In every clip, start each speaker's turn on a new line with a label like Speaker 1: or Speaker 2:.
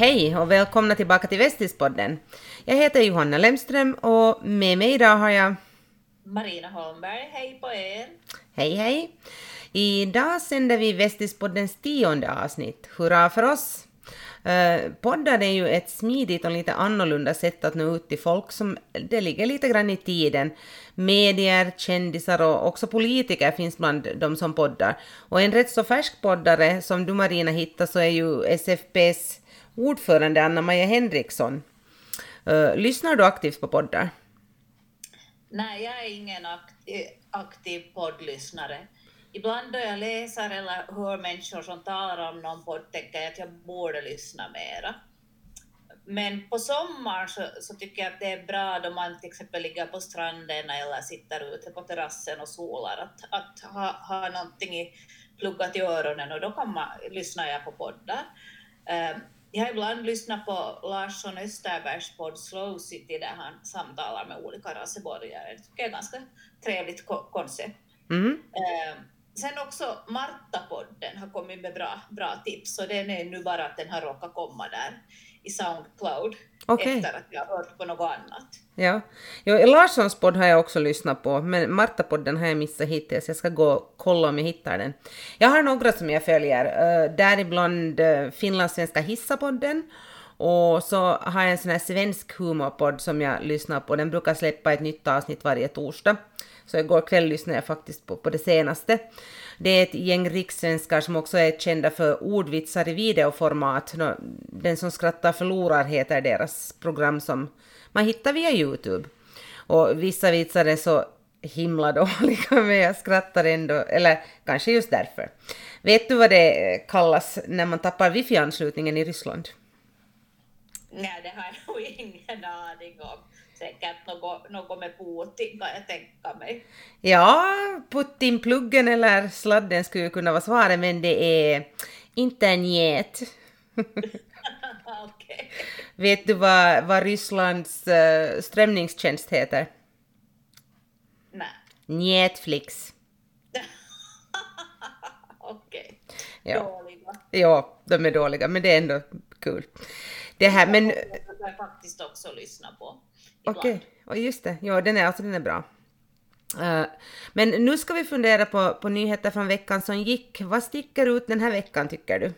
Speaker 1: Hej och välkomna tillbaka till Västispodden. Jag heter Johanna Lemström och med mig idag har jag
Speaker 2: Marina Holmberg, hej på er!
Speaker 1: Hej hej! Idag sänder vi Västispoddens tionde avsnitt. Hurra för oss! Eh, poddar är ju ett smidigt och lite annorlunda sätt att nå ut till folk som det ligger lite grann i tiden. Medier, kändisar och också politiker finns bland de som poddar. Och en rätt så färsk poddare som du Marina hittar så är ju SFPs ordförande Anna-Maja Henriksson. Eh, lyssnar du aktivt på poddar?
Speaker 2: Nej, jag är ingen aktiv, aktiv poddlyssnare. Ibland då jag läser eller hör människor som talar om någon podd tänker jag att jag borde lyssna mera. Men på sommaren så, så, tycker jag att det är bra då man till exempel ligger på stranden eller sitter ute på terrassen och solar, att, att ha, ha någonting i, pluggat i öronen och då kan man, lyssnar jag på poddar. Um, jag har ibland lyssnat på Larsson Österbergs podd Slow City där han samtalar med olika raseborgare. Det tycker jag är ett ganska trevligt koncept. Mm. Uh, sen också Marta-podden har kommit med bra, bra tips och den är nu bara att den har råkat komma där i Soundcloud okay. efter att jag har hört på något annat.
Speaker 1: Ja, jo, Larssons podd har jag också lyssnat på, men Marta-podden har jag missat hittills. Jag ska gå och kolla om jag hittar den. Jag har några som jag följer, uh, däribland uh, finlandssvenska Hissapodden och så har jag en sån här svensk humorpodd som jag lyssnar på. Den brukar släppa ett nytt avsnitt varje torsdag. Så igår kväll lyssnade jag faktiskt på, på det senaste. Det är ett gäng rikssvenskar som också är kända för ordvitsar i videoformat. Den som skrattar förlorar heter deras program som man hittar via Youtube. Och vissa vitsar är så himla dåliga men jag skrattar ändå, eller kanske just därför. Vet du vad det kallas när man tappar wifi-anslutningen i Ryssland?
Speaker 2: Nej, det har jag ingen aning om säkert något, något med Putin kan jag tänka mig.
Speaker 1: Ja, Putin-pluggen eller sladden skulle kunna vara svaret, men det är internet. okay. Vet du vad, vad Rysslands uh, strömningstjänst heter?
Speaker 2: Nej.
Speaker 1: Netflix.
Speaker 2: Okej. Okay.
Speaker 1: Ja.
Speaker 2: Dåliga.
Speaker 1: Ja, de är dåliga, men det är ändå kul. Det här, men...
Speaker 2: Jag faktiskt också lyssna på.
Speaker 1: Okej, okay. och just det, ja den är, alltså, den är bra. Uh, men nu ska vi fundera på, på nyheter från veckan som gick. Vad sticker ut den här veckan tycker du?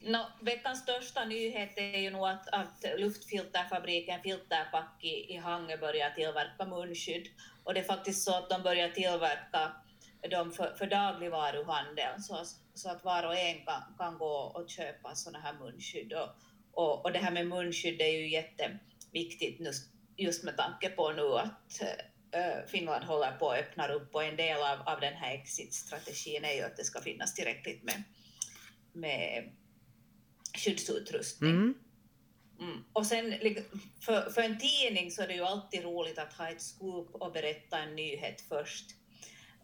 Speaker 2: No, veckans största nyhet är ju nog att, att luftfilterfabriken Filterpack i, i Hangö börjar tillverka munskydd. Och det är faktiskt så att de börjar tillverka dem för, för dagligvaruhandeln så, så att var och en kan, kan gå och köpa sådana här munskydd. Och, och, och det här med munskydd är ju jätteviktigt nu just med tanke på nu att äh, Finland håller på att öppna upp och en del av, av den här exit-strategin är ju att det ska finnas tillräckligt med, med skyddsutrustning. Mm. Mm. Och sen för, för en tidning så är det ju alltid roligt att ha ett scoop och berätta en nyhet först.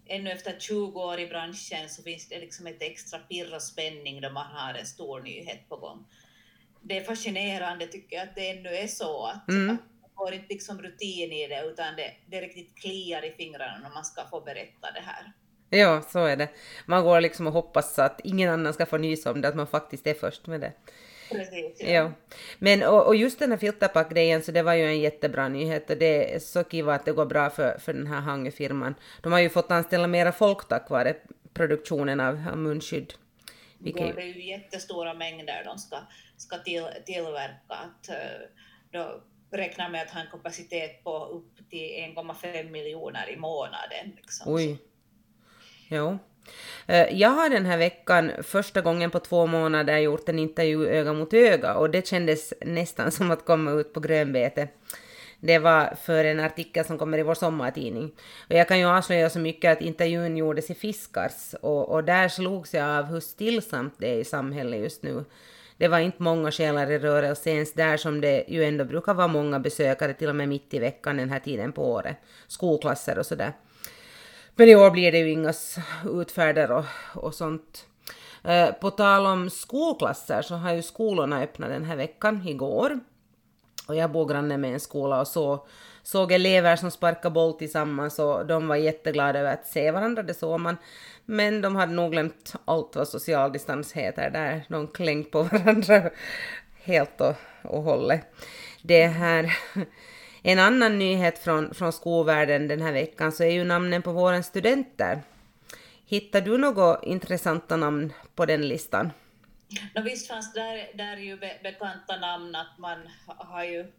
Speaker 2: Ännu efter 20 år i branschen så finns det liksom ett extra pirr och spänning då man har en stor nyhet på gång. Det är fascinerande tycker jag att det ännu är så att, mm. att får inte liksom rutin i det utan det, det riktigt kliar i fingrarna när man ska få berätta det här.
Speaker 1: Ja, så är det. Man går liksom och hoppas att ingen annan ska få nys om det, att man faktiskt är först med det.
Speaker 2: Precis, ja.
Speaker 1: ja. Men och, och just den här filterpack-grejen, så det var ju en jättebra nyhet och det är så kiva att det går bra för, för den här Hangö-firman. De har ju fått anställa mera folk tack vare produktionen av, av munskydd.
Speaker 2: Vilket... Ja, det är ju jättestora mängder de ska, ska till, tillverka. Att, eh, då räknar med att ha en kapacitet på upp till 1,5 miljoner i månaden. Liksom.
Speaker 1: Oj. Jo. Eh, jag har den här veckan första gången på två månader gjort en intervju öga mot öga och det kändes nästan som att komma ut på grönbete. Det var för en artikel som kommer i vår sommartidning. Och jag kan ju avslöja så mycket att intervjun gjordes i Fiskars och, och där slogs jag av hur stillsamt det är i samhället just nu det var inte många själar i rörelse ens där som det ju ändå brukar vara många besökare till och med mitt i veckan den här tiden på året. Skolklasser och sådär. Men i år blir det ju inga utfärder och, och sånt. Eh, på tal om skolklasser så har ju skolorna öppnat den här veckan, igår. Och jag bor granne med en skola och så såg elever som sparkade boll tillsammans och de var jätteglada över att se varandra, det såg man. Men de hade nog glömt allt vad social distans heter där. De klängde på varandra helt och, och hållet. Det här, en annan nyhet från, från skolvärlden den här veckan så är ju namnen på våra studenter. Hittar du några intressanta namn på den listan?
Speaker 2: No, visst fanns där, där ju be, bekanta namn att man har ju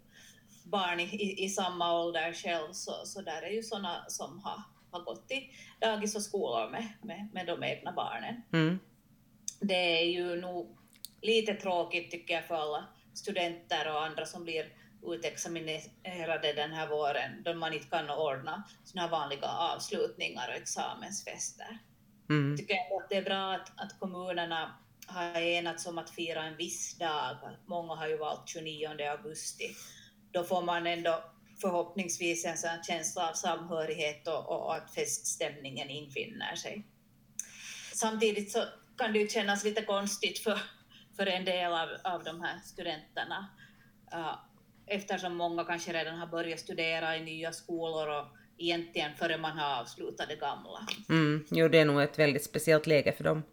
Speaker 2: barn i, i samma ålder själv, så, så där är ju sådana som har, har gått i dagis och skolor med, med, med de egna barnen. Mm. Det är ju nog lite tråkigt tycker jag för alla studenter och andra som blir utexaminerade den här våren, då man inte kan ordna sådana vanliga avslutningar och examensfester. Mm. Tycker jag att det är bra att, att kommunerna har enats om att fira en viss dag. Många har ju valt 29 augusti. Då får man ändå förhoppningsvis en sån känsla av samhörighet och, och att feststämningen infinner sig. Samtidigt så kan det ju kännas lite konstigt för, för en del av, av de här studenterna uh, eftersom många kanske redan har börjat studera i nya skolor och egentligen före man har avslutat det gamla.
Speaker 1: Mm, jo, det är nog ett väldigt speciellt läge för dem.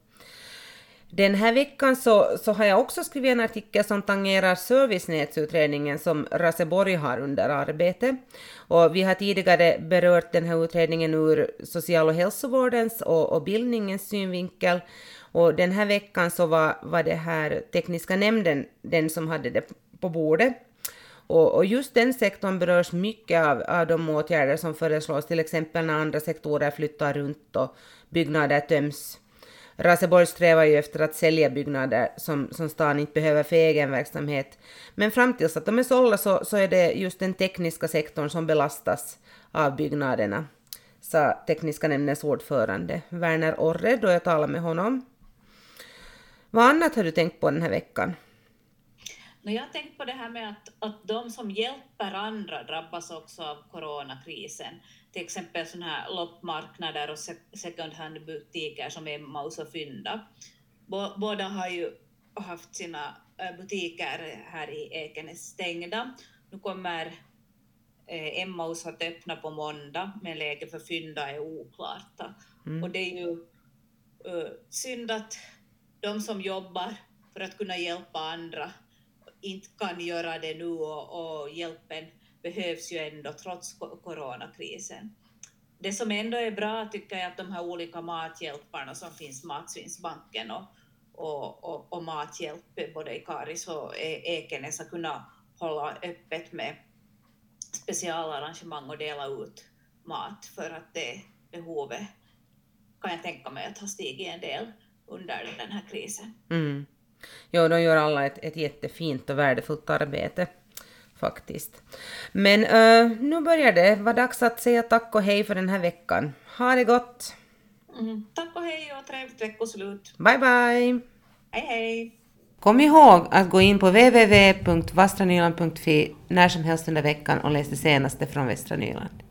Speaker 1: Den här veckan så, så har jag också skrivit en artikel som tangerar servicenätsutredningen som Raseborg har under arbete. Och vi har tidigare berört den här utredningen ur social och hälsovårdens och, och bildningens synvinkel. Och den här veckan så var, var det här tekniska nämnden den som hade det på bordet. Och, och, just den sektorn berörs mycket av, av de åtgärder som föreslås, till exempel när andra sektorer flyttar runt och byggnader töms Raseborg strävar ju efter att sälja byggnader som, som stan inte behöver för egen verksamhet. Men fram tills att de är sålda så, så är det just den tekniska sektorn som belastas av byggnaderna, sa tekniska nämndens ordförande Werner Orre då jag talade med honom. Vad annat har du tänkt på den här veckan?
Speaker 2: Jag har tänkt på det här med att, att de som hjälper andra drabbas också av coronakrisen till exempel sådana här loppmarknader och second hand-butiker som Emmaus och Fynda. Båda har ju haft sina eh, butiker här i Ekenäs stängda. Nu kommer eh, Emmaus att öppna på måndag, men läget för Fynda är oklart. Mm. Och det är ju uh, synd att de som jobbar för att kunna hjälpa andra inte kan göra det nu och, och hjälpen behövs ju ändå trots coronakrisen. Det som ändå är bra tycker jag är att de här olika mathjälparna som finns, Matsvinnsbanken och, och, och, och Mathjälp både i Karis och e-, Ekenäs har kunnat hålla öppet med specialarrangemang och dela ut mat för att det behovet kan jag tänka mig att ha stigit en del under den här krisen.
Speaker 1: Mm. Jo, de gör alla ett, ett jättefint och värdefullt arbete faktiskt. Men uh, nu börjar det vara dags att säga tack och hej för den här veckan. Ha det gott!
Speaker 2: Mm, tack och hej och trevligt veckoslut!
Speaker 1: Bye bye!
Speaker 2: Hej hej!
Speaker 1: Kom ihåg att gå in på www.vastranyland.fi när som helst under veckan och läs det senaste från Västra Nyland.